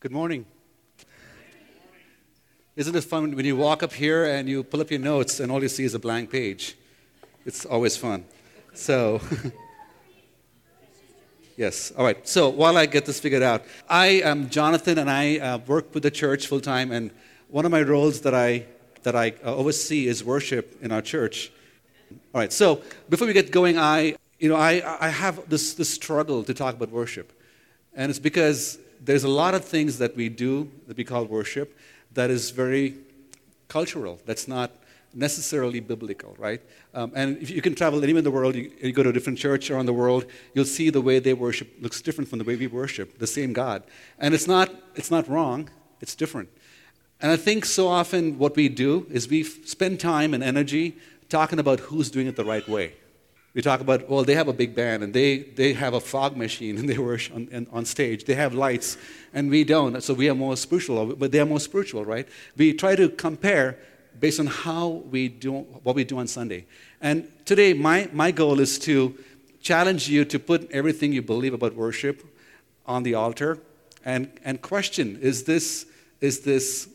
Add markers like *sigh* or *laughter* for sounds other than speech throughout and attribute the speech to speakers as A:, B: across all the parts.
A: Good morning. Isn't it fun when you walk up here and you pull up your notes and all you see is a blank page? It's always fun. So, *laughs* yes. All right. So, while I get this figured out, I am Jonathan and I uh, work with the church full time. And one of my roles that I, that I uh, oversee is worship in our church. All right. So, before we get going, I, you know, I, I have this, this struggle to talk about worship. And it's because there's a lot of things that we do that we call worship that is very cultural. That's not necessarily biblical, right? Um, and if you can travel anywhere in the world, you, you, go to a different church around the world, you'll see the way they worship looks different from the way we worship the same God. And it's not, it's not wrong, it's different. And I think so often what we do is we spend time and energy talking about who's doing it the right way. We talk about, well, they have a big band and they, they have a fog machine and they worship on, on stage. They have lights and we don't. So we are more spiritual, but they are more spiritual, right? We try to compare based on how we do what we do on Sunday. And today, my, my goal is to challenge you to put everything you believe about worship on the altar and, and question is this, is this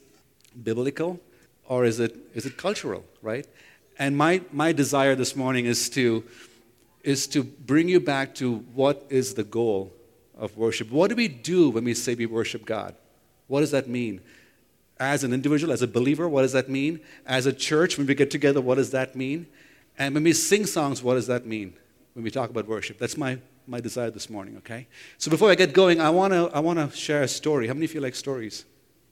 A: biblical or is it, is it cultural, right? And my, my desire this morning is to, is to bring you back to what is the goal of worship. What do we do when we say we worship God? What does that mean? As an individual, as a believer, what does that mean? As a church, when we get together, what does that mean? And when we sing songs, what does that mean when we talk about worship? That's my, my desire this morning, okay? So before I get going, I want to I wanna share a story. How many of you like stories?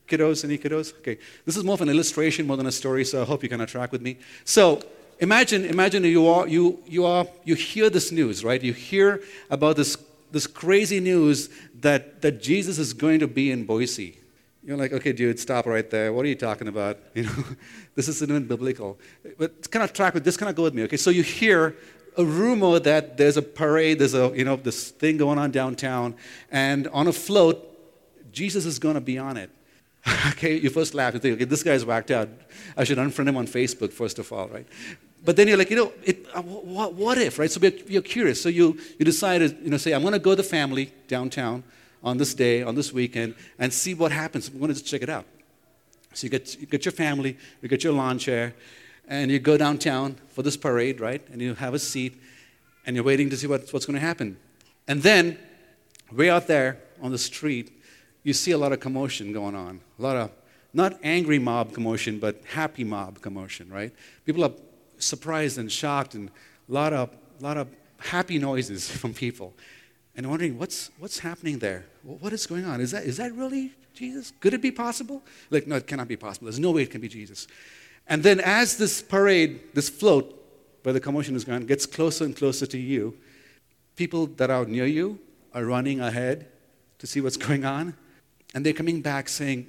A: Kiddos, any kiddos? Okay. This is more of an illustration more than a story, so I hope you can track with me. So imagine, imagine you are you you are you hear this news, right? You hear about this this crazy news that, that Jesus is going to be in Boise. You're like, okay, dude, stop right there. What are you talking about? *laughs* You know, this isn't even biblical. But kind of track with this, kind of go with me. Okay, so you hear a rumor that there's a parade, there's a you know this thing going on downtown, and on a float, Jesus is going to be on it. *laughs* okay, you first laugh. You think, okay, this guy's whacked out. I should unfriend him on Facebook, first of all, right? But then you're like, you know, it, uh, what, what, if, right? So you're curious. So you, you decide to, you know, say, I'm going to go to the family downtown on this day, on this weekend, and see what happens. I'm going to just check it out. So you get, you get your family, you get your lawn chair, and you go downtown for this parade, right? And you have a seat, and you're waiting to see what, what's going to happen. And then, way out there on the street, you see a lot of commotion going on. A lot of, not angry mob commotion, but happy mob commotion, right? People are surprised and shocked and a lot of, lot of happy noises *laughs* from people. And wondering, what's, what's happening there? What is going on? Is that, is that really Jesus? Could it be possible? Like, no, it cannot be possible. There's no way it can be Jesus. And then as this parade, this float, where the commotion is going, gets closer and closer to you, people that are near you are running ahead to see what's *laughs* going on. And they're coming back saying,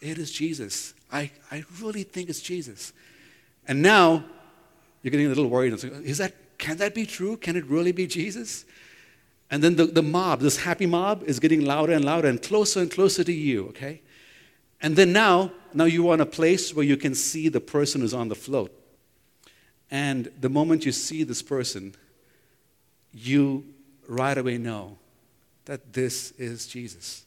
A: It is Jesus. I, I really think it's Jesus. And now you're getting a little worried. Is that, can that be true? Can it really be Jesus? And then the, the mob, this happy mob, is getting louder and louder and closer and closer to you, okay? And then now, now you are in a place where you can see the person who's on the float. And the moment you see this person, you right away know that this is Jesus.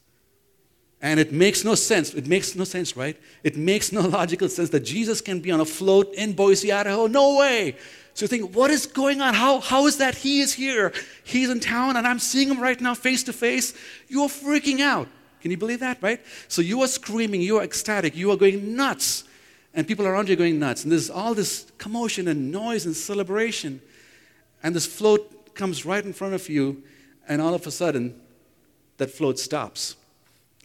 A: And it makes no sense. It makes no sense, right? It makes no *laughs* logical sense that Jesus can be on a float in Boise, Idaho. No way. So you think, what is going on? How, how is that he is here? He's in town and I'm seeing him right now face to face. You're freaking out. Can you believe that, right? So you are screaming, you are ecstatic, you are going nuts. And people around you are going nuts. And there's all this commotion and noise and celebration. And this float comes right in front of you, and all of a sudden, that float stops.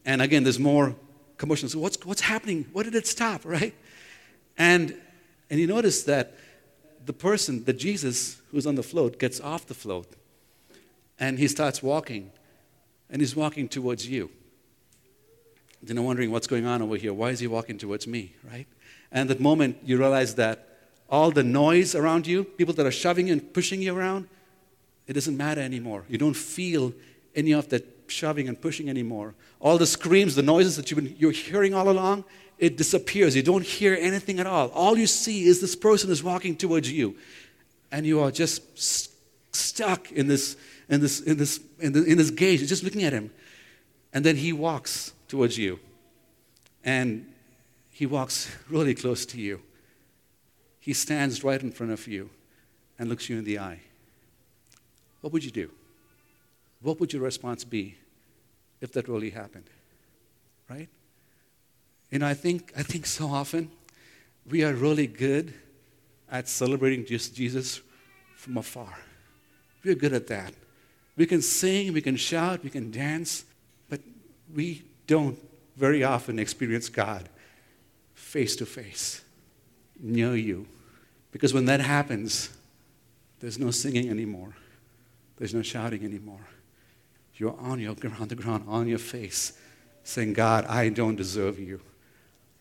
A: And again, there's more commotion. So what's, what's happening? What did it stop, right? And, and you notice that the person, the Jesus who's on the float, gets off the float and he starts walking. And he's walking towards you. Then I'm wondering what's going on over here. Why is he walking towards me, right? And at that moment, you realize that all the noise around you, people that are shoving you and pushing you around, it doesn't matter anymore. You don't feel any of that shoving and pushing anymore. All the screams, the noises that you've been, you're hearing all along, it disappears. You don't hear anything at all. All you see is this person is walking towards you. And you are just st- stuck in this, in this, in this, in, the, in this gaze. You're just looking at him. And then he walks towards you. And he walks *laughs* really close to you. He stands right in front of you and looks you in the eye. What would you do? What would your response be if that really happened? Right? You know, I think, I think so often we are really good at celebrating just Jesus from afar. We're good at that. We can sing, we can shout, we can dance, but we don't very often experience God face to face, near you. Because when that happens, there's no singing anymore, there's no shouting anymore. You're on, your, on the ground, on your face, saying, God, I don't deserve you.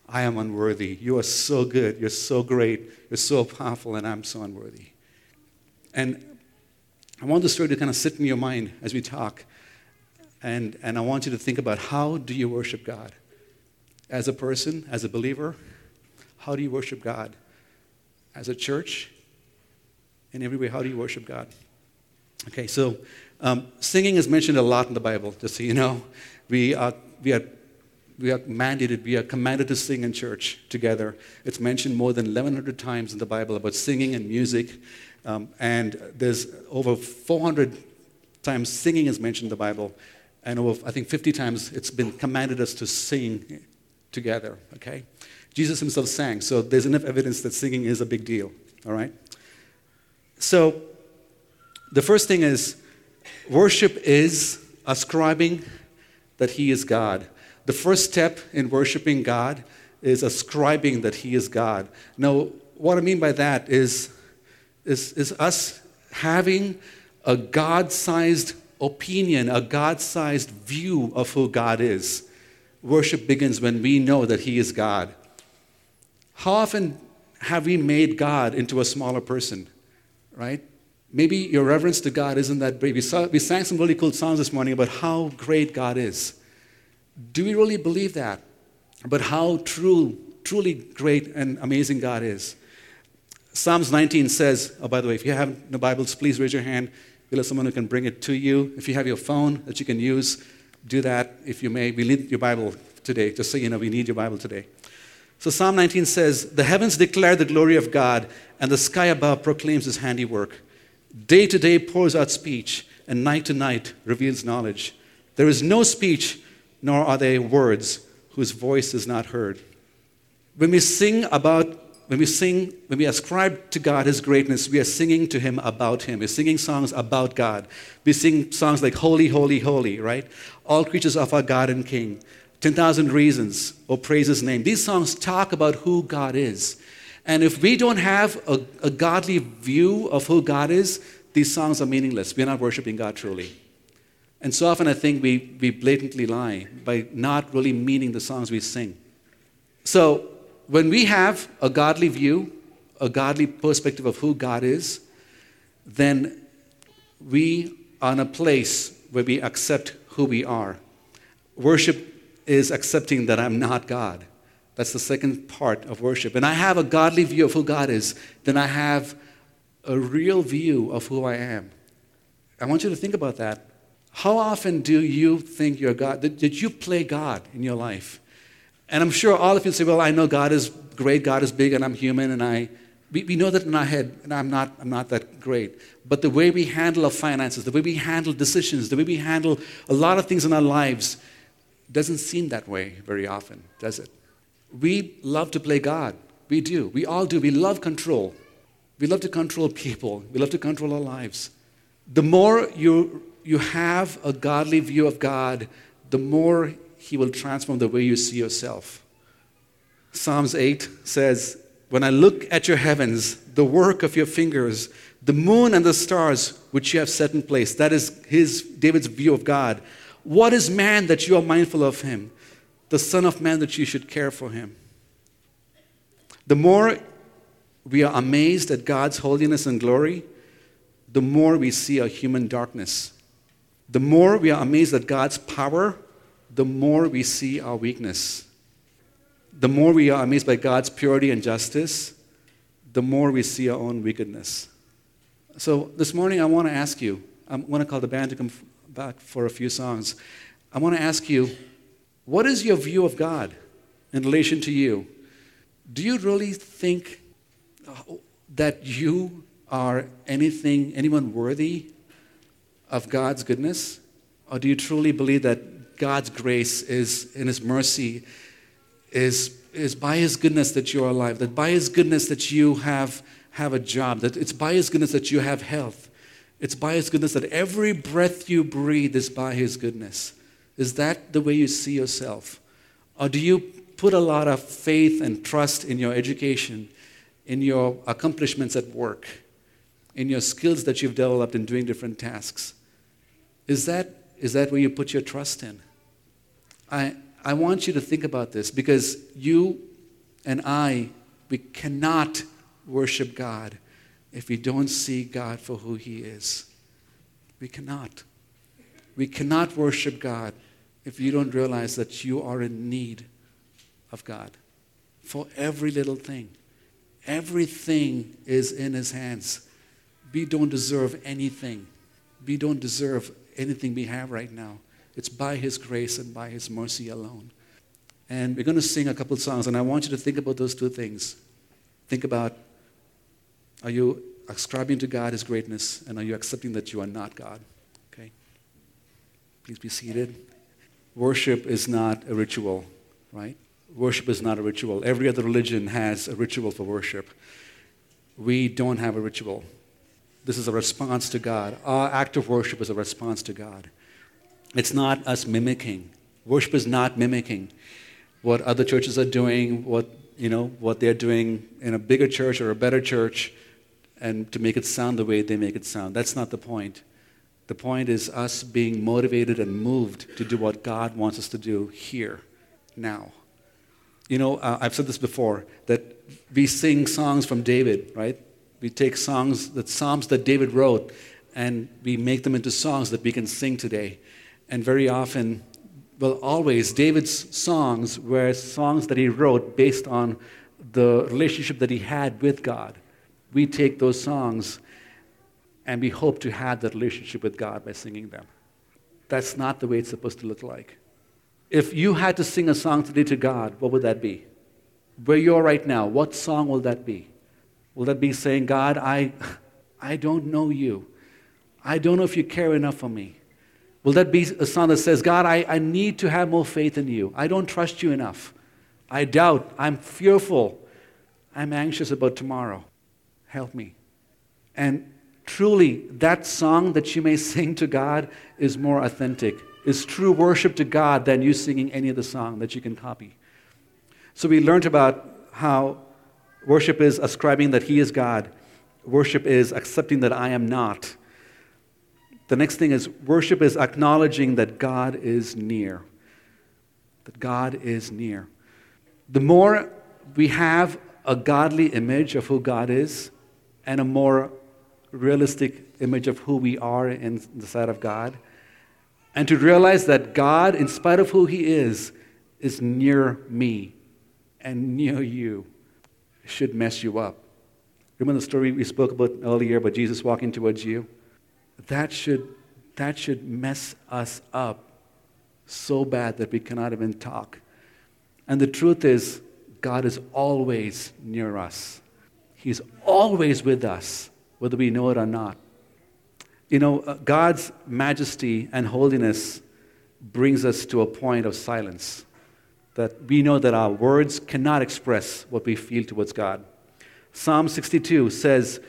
A: I am unworthy. You are so good. You're so great. You're so powerful, and I'm so unworthy. And I want the story to kind of sit in your mind as we talk. And, and I want you to think about how do you worship God? As a person, as a believer, how do you worship God? As a church, in every way, how do you worship God? Okay, so um, singing is mentioned a lot in the Bible, just so you know. We are, we, are, we are mandated, we are commanded to sing in church together. It's mentioned more than 1,100 times in the Bible about singing and music. Um, and there's over 400 times singing is mentioned in the Bible. And over, I think, 50 times it's been commanded us to sing together, okay? Jesus himself sang, so there's enough evidence that singing is a big deal, all right? So, the first thing is worship is ascribing that He is God. The first step in worshiping God is ascribing that He is God. Now, what I mean by that is, is, is us having a God sized opinion, a God sized view of who God is. Worship begins when we know that He is God. How often have we made God into a smaller person, right? Maybe your reverence to God isn't that great. We, saw, we sang some really cool songs this morning about how great God is. Do we really believe that? But how true, truly great and amazing God is. Psalms 19 says, oh, by the way, if you have no Bibles, please raise your hand. We'll have someone who can bring it to you. If you have your phone that you can use, do that if you may. We need your Bible today, just so you know, we need your Bible today. So Psalm 19 says, The heavens declare the glory of God, and the sky above proclaims his handiwork. Day to day pours out speech, and night to night reveals knowledge. There is no speech, nor are there words whose voice is not heard. When we sing about when we sing, when we ascribe to God His greatness, we are singing to Him about Him. We're singing songs about God. We sing songs like Holy, Holy, Holy, right? All creatures of our God and King. 10,000 Reasons, or Praise His Name. These songs talk about who God is. And if we don't have a, a godly view of who God is, these songs are meaningless. We're not worshiping God truly. And so often I think we, we blatantly lie by not really meaning the songs we sing. So when we have a godly view, a godly perspective of who God is, then we are in a place where we accept who we are. Worship is accepting that I'm not God. That's the second part of worship. And I have a godly view of who God is, then I have a real view of who I am. I want you to think about that. How often do you think you're God? Did, you play God in your life? And I'm sure all of you say, well, I know God is great, God is big, and I'm human, and I. We, we know that in our head, and I'm not, I'm not that great. But the way we handle our finances, the way we handle decisions, the way we handle a lot of things in our lives doesn't seem that way very often, does it? We love to play God. We do. We all do. We love control. We love to control people. We love to control our lives. The more you, you have a godly view of God, the more he will transform the way you see yourself. Psalms 8 says, When I look at your heavens, the work of your fingers, the moon and the stars which you have set in place, that is his David's view of God. What is man that you are mindful of him? The Son of Man that you should care for him. The more we are amazed at God's holiness and glory, the more we see our human darkness. The more we are amazed at God's power, the more we see our weakness. The more we are amazed by God's purity and justice, the more we see our own wickedness. So this morning, I want to ask you, I want to call the band to come back for a few songs. I want to ask you What is your view of God in relation to you? Do you really think uh, that you are anything, anyone worthy of God's goodness? Or do you truly believe that God's grace is, in His mercy, is, is by His goodness that you're alive, that by His goodness that you have, have a job, that it's by His goodness that you have health, it's by His goodness that every breath you breathe is by His goodness. Is that the way you see yourself? Or do you put a lot of faith and trust in your education, in your accomplishments at work, in your skills that you've developed in doing different tasks? Is that, is that where you put your trust in? I, I want you to think about this because you and I, we cannot worship God if we don't see God for who He is. We cannot. We cannot worship God if you don't realize that you are in need of God for every little thing. Everything is in His hands. We don't deserve anything. We don't deserve anything we have right now. It's by His grace and by His mercy alone. And we're going to sing a couple songs, and I want you to think about those two things. Think about are you ascribing to God His greatness, and are you accepting that you are not God? Okay? Please be seated. Worship is not a ritual, right? Worship is not a ritual. Every other religion has a ritual for worship. We don't have a ritual. This is a response to God. Our act of worship is a response to God. It's not us mimicking. Worship is not mimicking what other churches are doing, what, you know, what they're doing in a bigger church or a better church and to make it sound the way they make it sound. That's not the point. The point is us being motivated and moved to do what God wants us to do here, now. You know, uh, I've said this before that we sing songs from David, right? We take songs, the psalms that David wrote, and we make them into songs that we can sing today. And very often, well, always, David's songs were songs that he wrote based on the relationship that he had with God we take those songs and we hope to have that relationship with God by singing them. That's not the way it's supposed to look like. If you had to sing a song today to God, what would that be? Where you are right now, what song will that be? Will that be saying, God, I, I don't know you. I don't know if you care enough for me. Will that be a song that says, God, I, I need to have more faith in you. I don't trust you enough. I doubt. I'm fearful. I'm anxious about tomorrow help me. And truly, that song that you may sing to God is more authentic, is true worship to God than you singing any other song that you can copy. So we learned about how worship is ascribing that He is God, worship is accepting that I am not. The next thing is worship is acknowledging that God is near. That God is near. The more we have a godly image of who God is, and a more realistic image of who we are in the sight of God. And to realize that God, in spite of who He is, is near me and near you should mess you up. Remember the story we spoke about earlier about Jesus walking towards you? That should, that should mess us up so bad that we cannot even talk. And the truth is, God is always near us. He's always with us, whether we know it or not. You know, uh, God's majesty and holiness brings us to a point of silence that we know that our words cannot express what we feel towards God. Psalm 62 says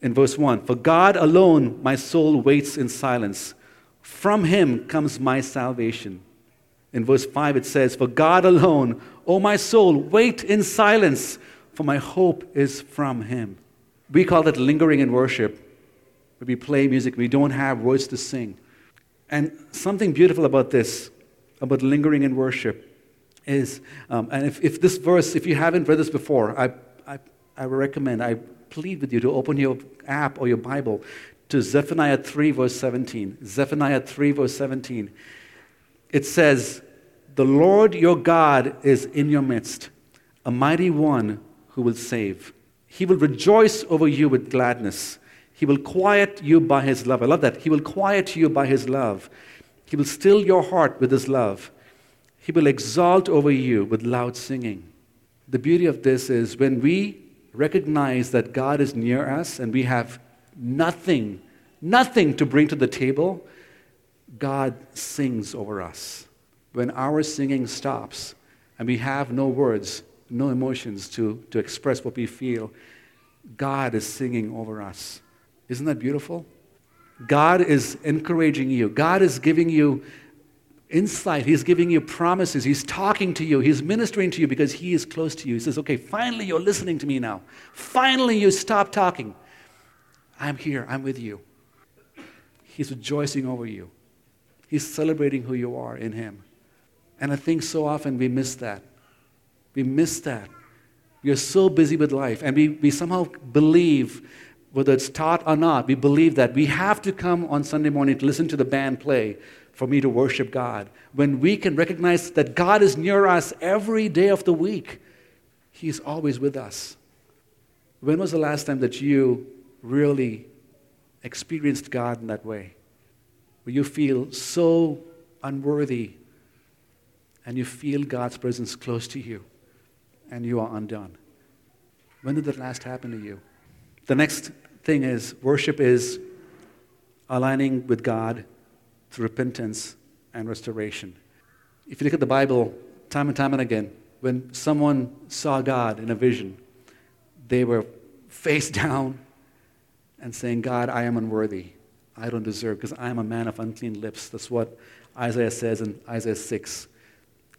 A: in verse 1 For God alone my soul waits in silence. From him comes my salvation. In verse 5 it says, For God alone, O my soul, wait in silence for my hope is from Him. We call that lingering in worship. we play music, we don't have words to sing. And something beautiful about this, about lingering in worship, is, um, and if, if this verse, if you haven't read this before, I, I, I recommend, I plead with you to open your app or your Bible to Zephaniah 3, verse 17. Zephaniah 3, verse 17. It says, The Lord your God is in your midst, a mighty one who will save. He will rejoice over you with gladness. He will quiet you by his love. I love that. He will quiet you by his love. He will still your heart with his love. He will exalt over you with loud singing. The beauty of this is when we recognize that God is near us and we have nothing, nothing to bring to the table, God sings over us. When our singing stops and we have no words, no emotions to, to express what we feel, God is singing over us. Isn't that beautiful? God is encouraging you. God is giving you insight. He's giving you promises. He's talking to you. He's ministering to you because He is close to you. He says, Okay, finally you're listening to me now. Finally you stop talking. I'm here. I'm with you. He's rejoicing over you. He's celebrating who you are in Him. And I think so often we miss that. We miss that. We are so busy with life, and we, we somehow believe, whether it's taught or not, we believe that we have to come on Sunday morning to listen to the band play for me to worship God. When we can recognize that God is near us every day of the week, He's always with us. When was the last time that you really experienced God in that way? Where you feel so unworthy and you feel God's presence close to you and you are undone. When did that last happen to you? The next thing is worship is aligning with God through repentance and restoration. If you look at the Bible, time and time and again, when someone saw God in a vision, they were face *laughs* down and saying, God, I am unworthy. I don't deserve because I am a man of unclean lips. That's what Isaiah says in Isaiah 6.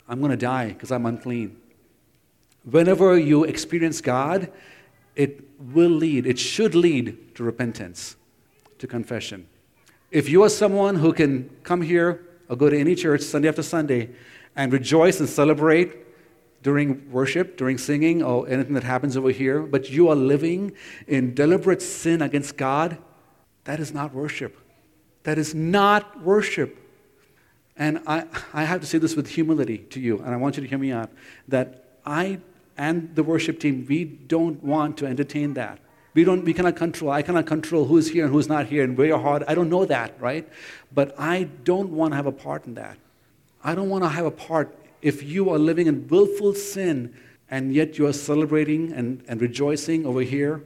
A: I'm going to die because I'm unclean. Whenever you experience God, it will lead, it should lead to repentance, to confession. If you are someone who can come here or go to any church Sunday after Sunday and rejoice and celebrate during worship, during singing, or anything that happens over here, but you are living in deliberate sin against God, that is not worship. That is not worship. And I, I have to say this with humility to you, and I want you to hear me out that I and the worship team, we don't want to entertain that. We, don't, we cannot control, I cannot control who's here and who's not here and where your heart, I don't know that, right? But I don't want to have a part in that. I don't want to have a part if you are living in willful sin and yet you are celebrating and, and rejoicing over here.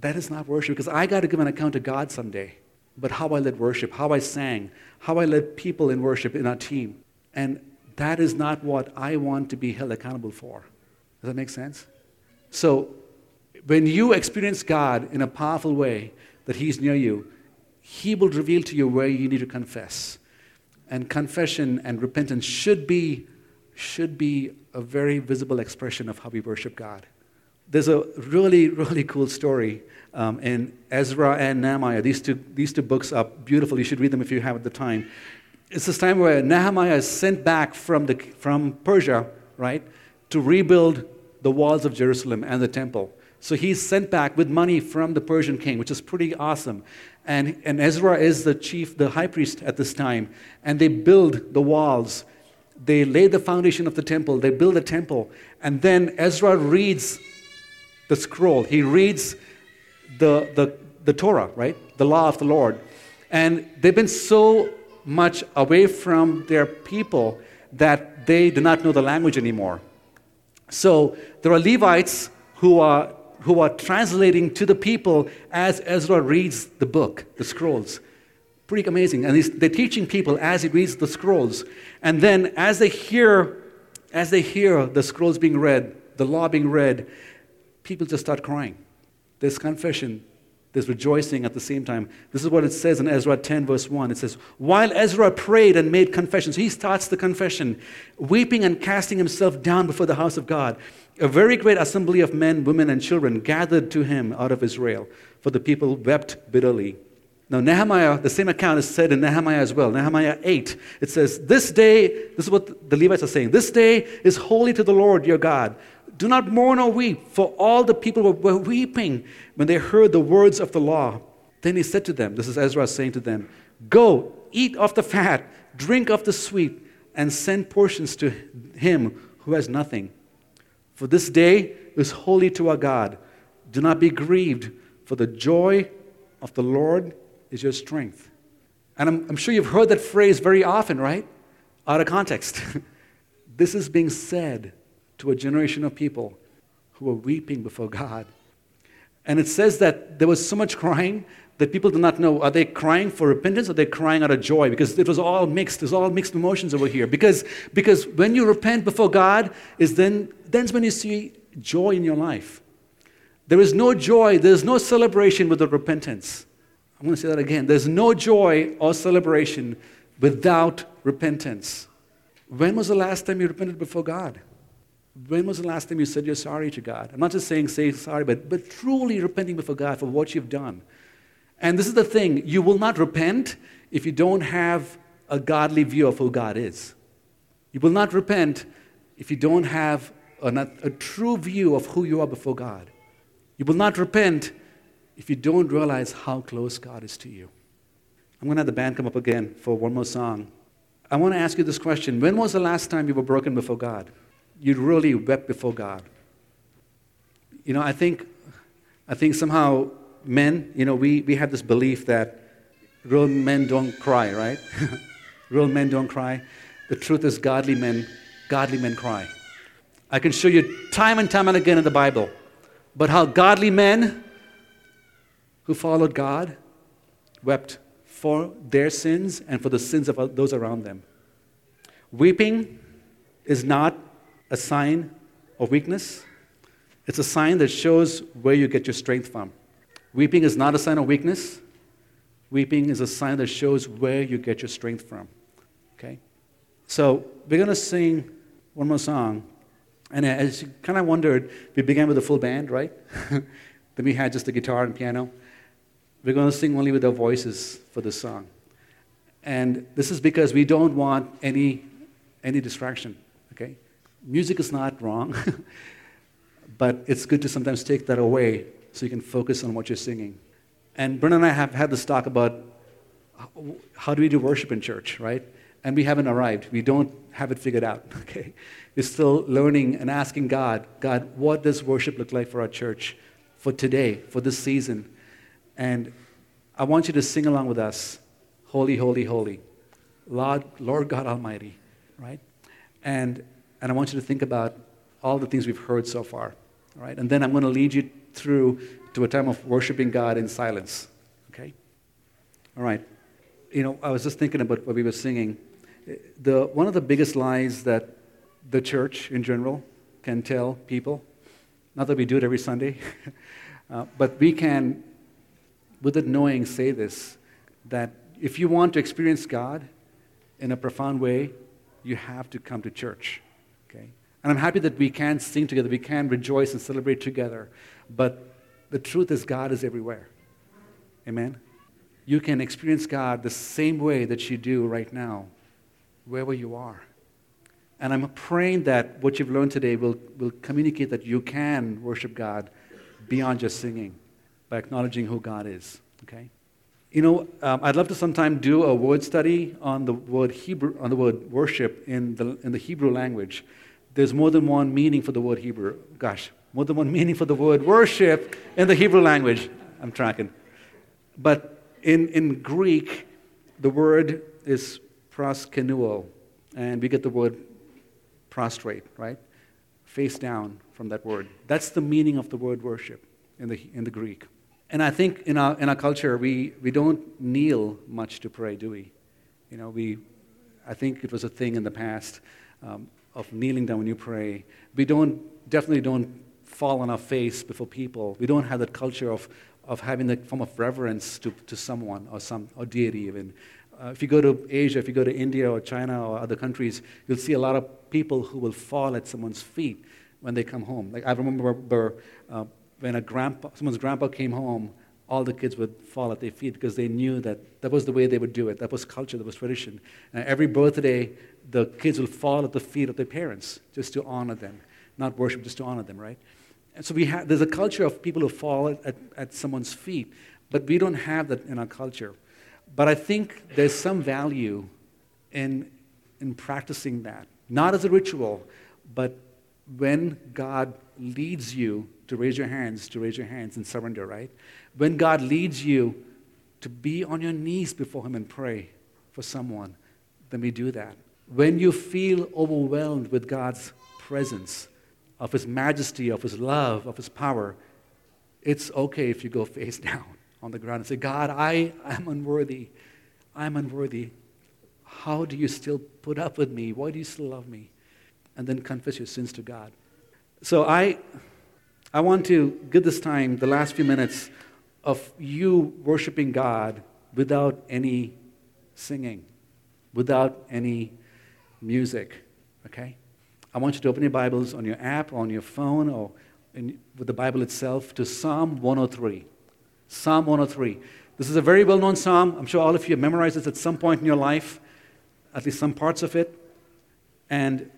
A: That is not worship because I got to give an account to God someday. But how I led worship, how I sang, how I led people in worship in our team. And that is not what I want to be held accountable for. Does that make sense? So when you experience God in a powerful way, that He's near you, He will reveal to you where you need to confess. And confession and repentance should be, should be a very visible expression of how we worship God. There's a really, really cool story um, in Ezra and Nehemiah. These two, these two books are beautiful. You should read them if you have at the time. It's this time where Nehemiah is sent back from, the, from Persia, right, to rebuild the walls of Jerusalem and the temple. So he's sent back with money from the Persian king, which is pretty awesome. And, and Ezra is the chief, the high priest at this time. And they build the walls. They lay the foundation of the temple. They build the temple. And then Ezra reads the scroll. He reads the, the, the Torah, right? The law of the Lord. And they've been so much away from their people that they do not know the language anymore. So there are Levites who are who are translating to the people as Ezra reads the book, the scrolls. Pretty amazing. And they're teaching people as he reads the scrolls. And then as they hear, as they hear the scrolls being read, the law being read, people just start crying. There's confession, there's rejoicing at the same time. This is what it says in Ezra 10, verse 1. It says, While Ezra prayed and made confessions, he starts the confession, weeping and casting himself down before the house of God. A very great assembly of men, women, and children gathered to him out of Israel, for the people wept bitterly. Now, Nehemiah, the same account is said in Nehemiah as well. Nehemiah 8, it says, This day, this is what the Levites are saying, this day is holy to the Lord your God. Do not mourn or weep, for all the people were weeping when they heard the words of the law. Then he said to them, This is Ezra saying to them, Go, eat of the fat, drink of the sweet, and send portions to him who has nothing for this day is holy to our God. Do not be grieved, for the joy of the Lord is your strength. And I'm, I'm sure you've heard that phrase very often, right? Out of context. *laughs* This is being said to a generation of people who are weeping before God. And it says that there was so much crying that people do not know are they crying for repentance or are they crying out of joy? Because it was all mixed there's all mixed emotions over here. Because because when you repent before god is then then's when you see joy in your life. There is no joy there's no celebration without repentance. I'm going to say that again. There's no joy or celebration without repentance. When was the last time you repented before god when was the last time you said you're sorry to god i'm not just saying say sorry but but truly repenting before god for what you've done and this is the thing you will not repent if you don't have a godly view of who God is. You will not repent if you don't have a, a, true view of who you are before God. You will not repent if you don't realize how close God is to you. I'm going to have the band come up again for one more song. I want to ask you this question When was the last time you were broken before God? You really wept before God. You know, I think, I think somehow men, you know, we, we have this belief that real men don't cry, right? *laughs* real men don't cry. The truth is, godly men, godly men cry. I can show you time and time and again in the Bible, but how godly men who followed God wept for their sins and for the sins of those around them. Weeping is not a sign of weakness, it's a sign that shows where you get your strength from. Weeping is not a sign of weakness. Weeping is a sign that shows where you get your strength from. Okay? So we're going to sing one more song. And as you kind of wondered, we began with a full band, right? *laughs* then we had just the guitar and piano. We're going to sing only with our voices for this song. And this is because we don't want any, any distraction? Music is not wrong, *laughs* but it's good to sometimes take that away so you can focus on what you're singing. And Brennan and I have had this talk about how do we do worship in church, right? And we haven't arrived. We don't have it figured out, *laughs* okay? We're still learning and asking God, God, what does worship look like for our church for today, for this season? And I want you to sing along with us Holy, Holy, Holy. Lord, Lord God Almighty, right? And, and I want you to think about all the things we've heard so far, right? And then I'm going to lead you through to a time of worshiping God in silence. Okay? All right. You know, I was just thinking about what we were singing. The, one of the biggest lies that the church in general can tell people, not that we do it every Sunday, *laughs* uh, but we can, with it knowing, say this that if you want to experience God in a profound way, you have to come to church. Okay? And I'm happy that we can sing together, we can rejoice and celebrate together. But the truth is, God is everywhere. Amen? You can experience God the same way that you do right now, wherever you are. And I'm praying that what you've learned today will, will communicate that you can worship God beyond just singing by acknowledging who God is. Okay? You know, um, I'd love to sometime do a word study on the word Hebrew, on the word worship in the, in the Hebrew language. There's more than one meaning for the word Hebrew. Gosh, more than one *laughs* meaning for the word worship in the Hebrew language. I'm tracking. But in, in Greek, the word is proskuneo, and we get the word prostrate, right? Face down from that word. That's the meaning of the word worship in the, in the Greek. And I think in our, in our culture, we, we don't kneel much to pray, do we? You know, we, I think it was a thing in the past um, of kneeling down when you pray. We don't, definitely don't fall on our face before people. We don't have that culture of, of having that form of reverence to, to someone or some or deity even. Uh, if you go to Asia, if you go to India or China or other countries, you'll see a lot of people who will fall at someone's feet when they come home. Like I remember uh, when a grandpa, someone's grandpa came home, all the kids would fall at their feet because they knew that that was the way they would do it. That was culture, that was tradition. Every birthday, the kids will fall at the feet of their parents just to honor them, not worship, just to honor them, right? And so we have, there's a culture of people who fall at, at someone's feet, but we don't have that in our culture. But I think there's some value in, in practicing that, not as a ritual, but when God leads you to raise your hands, to raise your hands and surrender, right? When God leads you to be on your knees before Him and pray for someone, then we do that. when you feel overwhelmed with God's presence, of His majesty, of His love, of His power, it's okay if you go *laughs* face down on the ground and say, God, I am unworthy. I'm unworthy. How do you still put up with me? Why do you still love me? And then confess your sins to God. So I, I want to give this time, the last few minutes, of you worshiping God without any singing, without any music, okay? I want you to open your Bibles on your app, on your phone, or in, with the Bible itself to Psalm 103. Psalm 103. This is a very well known psalm. I'm sure all of you have memorized this at some point in your life, at least some parts of it. And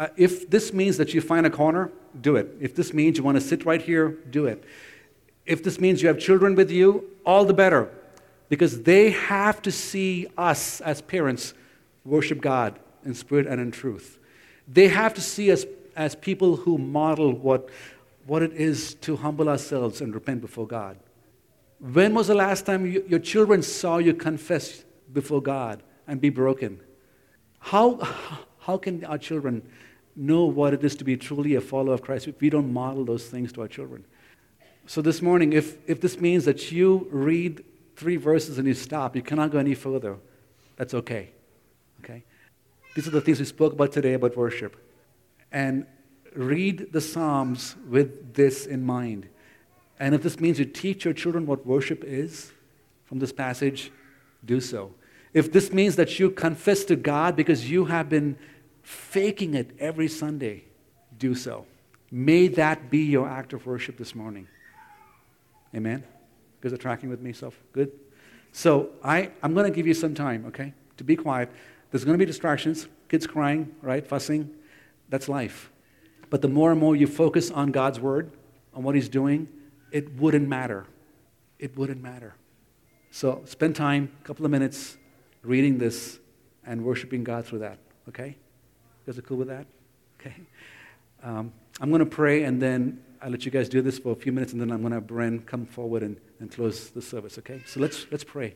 A: uh, if this means that you find a corner, do it. If this means you want to sit right here, do it. If this means you have children with you, all the better. Because they have to see us as parents worship God in spirit and in truth. They have to see us as people who model what, what it is to humble ourselves and repent before God. When was the last time you, your children saw you confess before God and be broken? How, how can our children know what it is to be truly a follower of Christ if we don't model those things to our children? So this morning, if, if this means that you read three verses and you stop, you cannot go any further, that's okay. Okay? These are the things we spoke about today about worship. And read the Psalms with this in mind. And if this means you teach your children what worship is from this passage, do so. If this means that you confess to God because you have been faking it every Sunday, do so. May that be your act of worship this morning. Amen? Guys are tracking with me, so good? So I, I'm going to give you some time, okay, to be quiet. There's going to be distractions, kids crying, right, fussing. That's life. But the more and more you focus on God's word, on what He's doing, it wouldn't matter. It wouldn't matter. So spend time, a couple of minutes, reading this and worshiping God through that. Okay? You guys are cool with that? Okay. Um, I'm going to pray and then I'll let you guys do this for a few minutes and then I'm going to have Bren come forward and, and close the service. Okay? So let's, let's pray.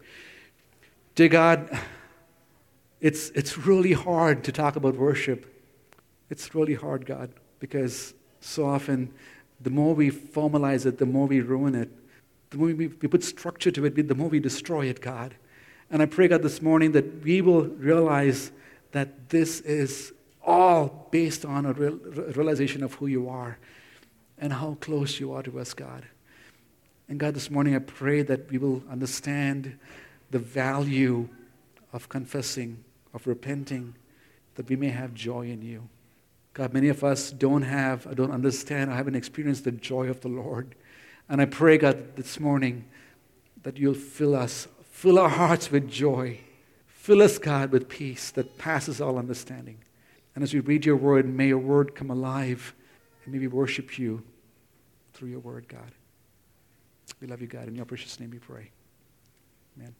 A: Dear God, it's, it's really hard to talk about worship. It's really hard, God, because so often the more we formalize it, the more we ruin it. The more we, we put structure to it, the more we destroy it, God. And I pray, God, this morning that we will realize that this is all based on a real, realization of who you are and how close you are to us, God. And God, this morning I pray that we will understand the value of confessing of repenting, that we may have joy in you. God, many of us don't have, I don't understand, I haven't experienced the joy of the Lord. And I pray, God, this morning that you'll fill us, fill our hearts with joy. Fill us, God, with peace that passes all understanding. And as we read your word, may your word come alive and may we worship you through your word, God. We love you, God. In your precious name we pray. Amen.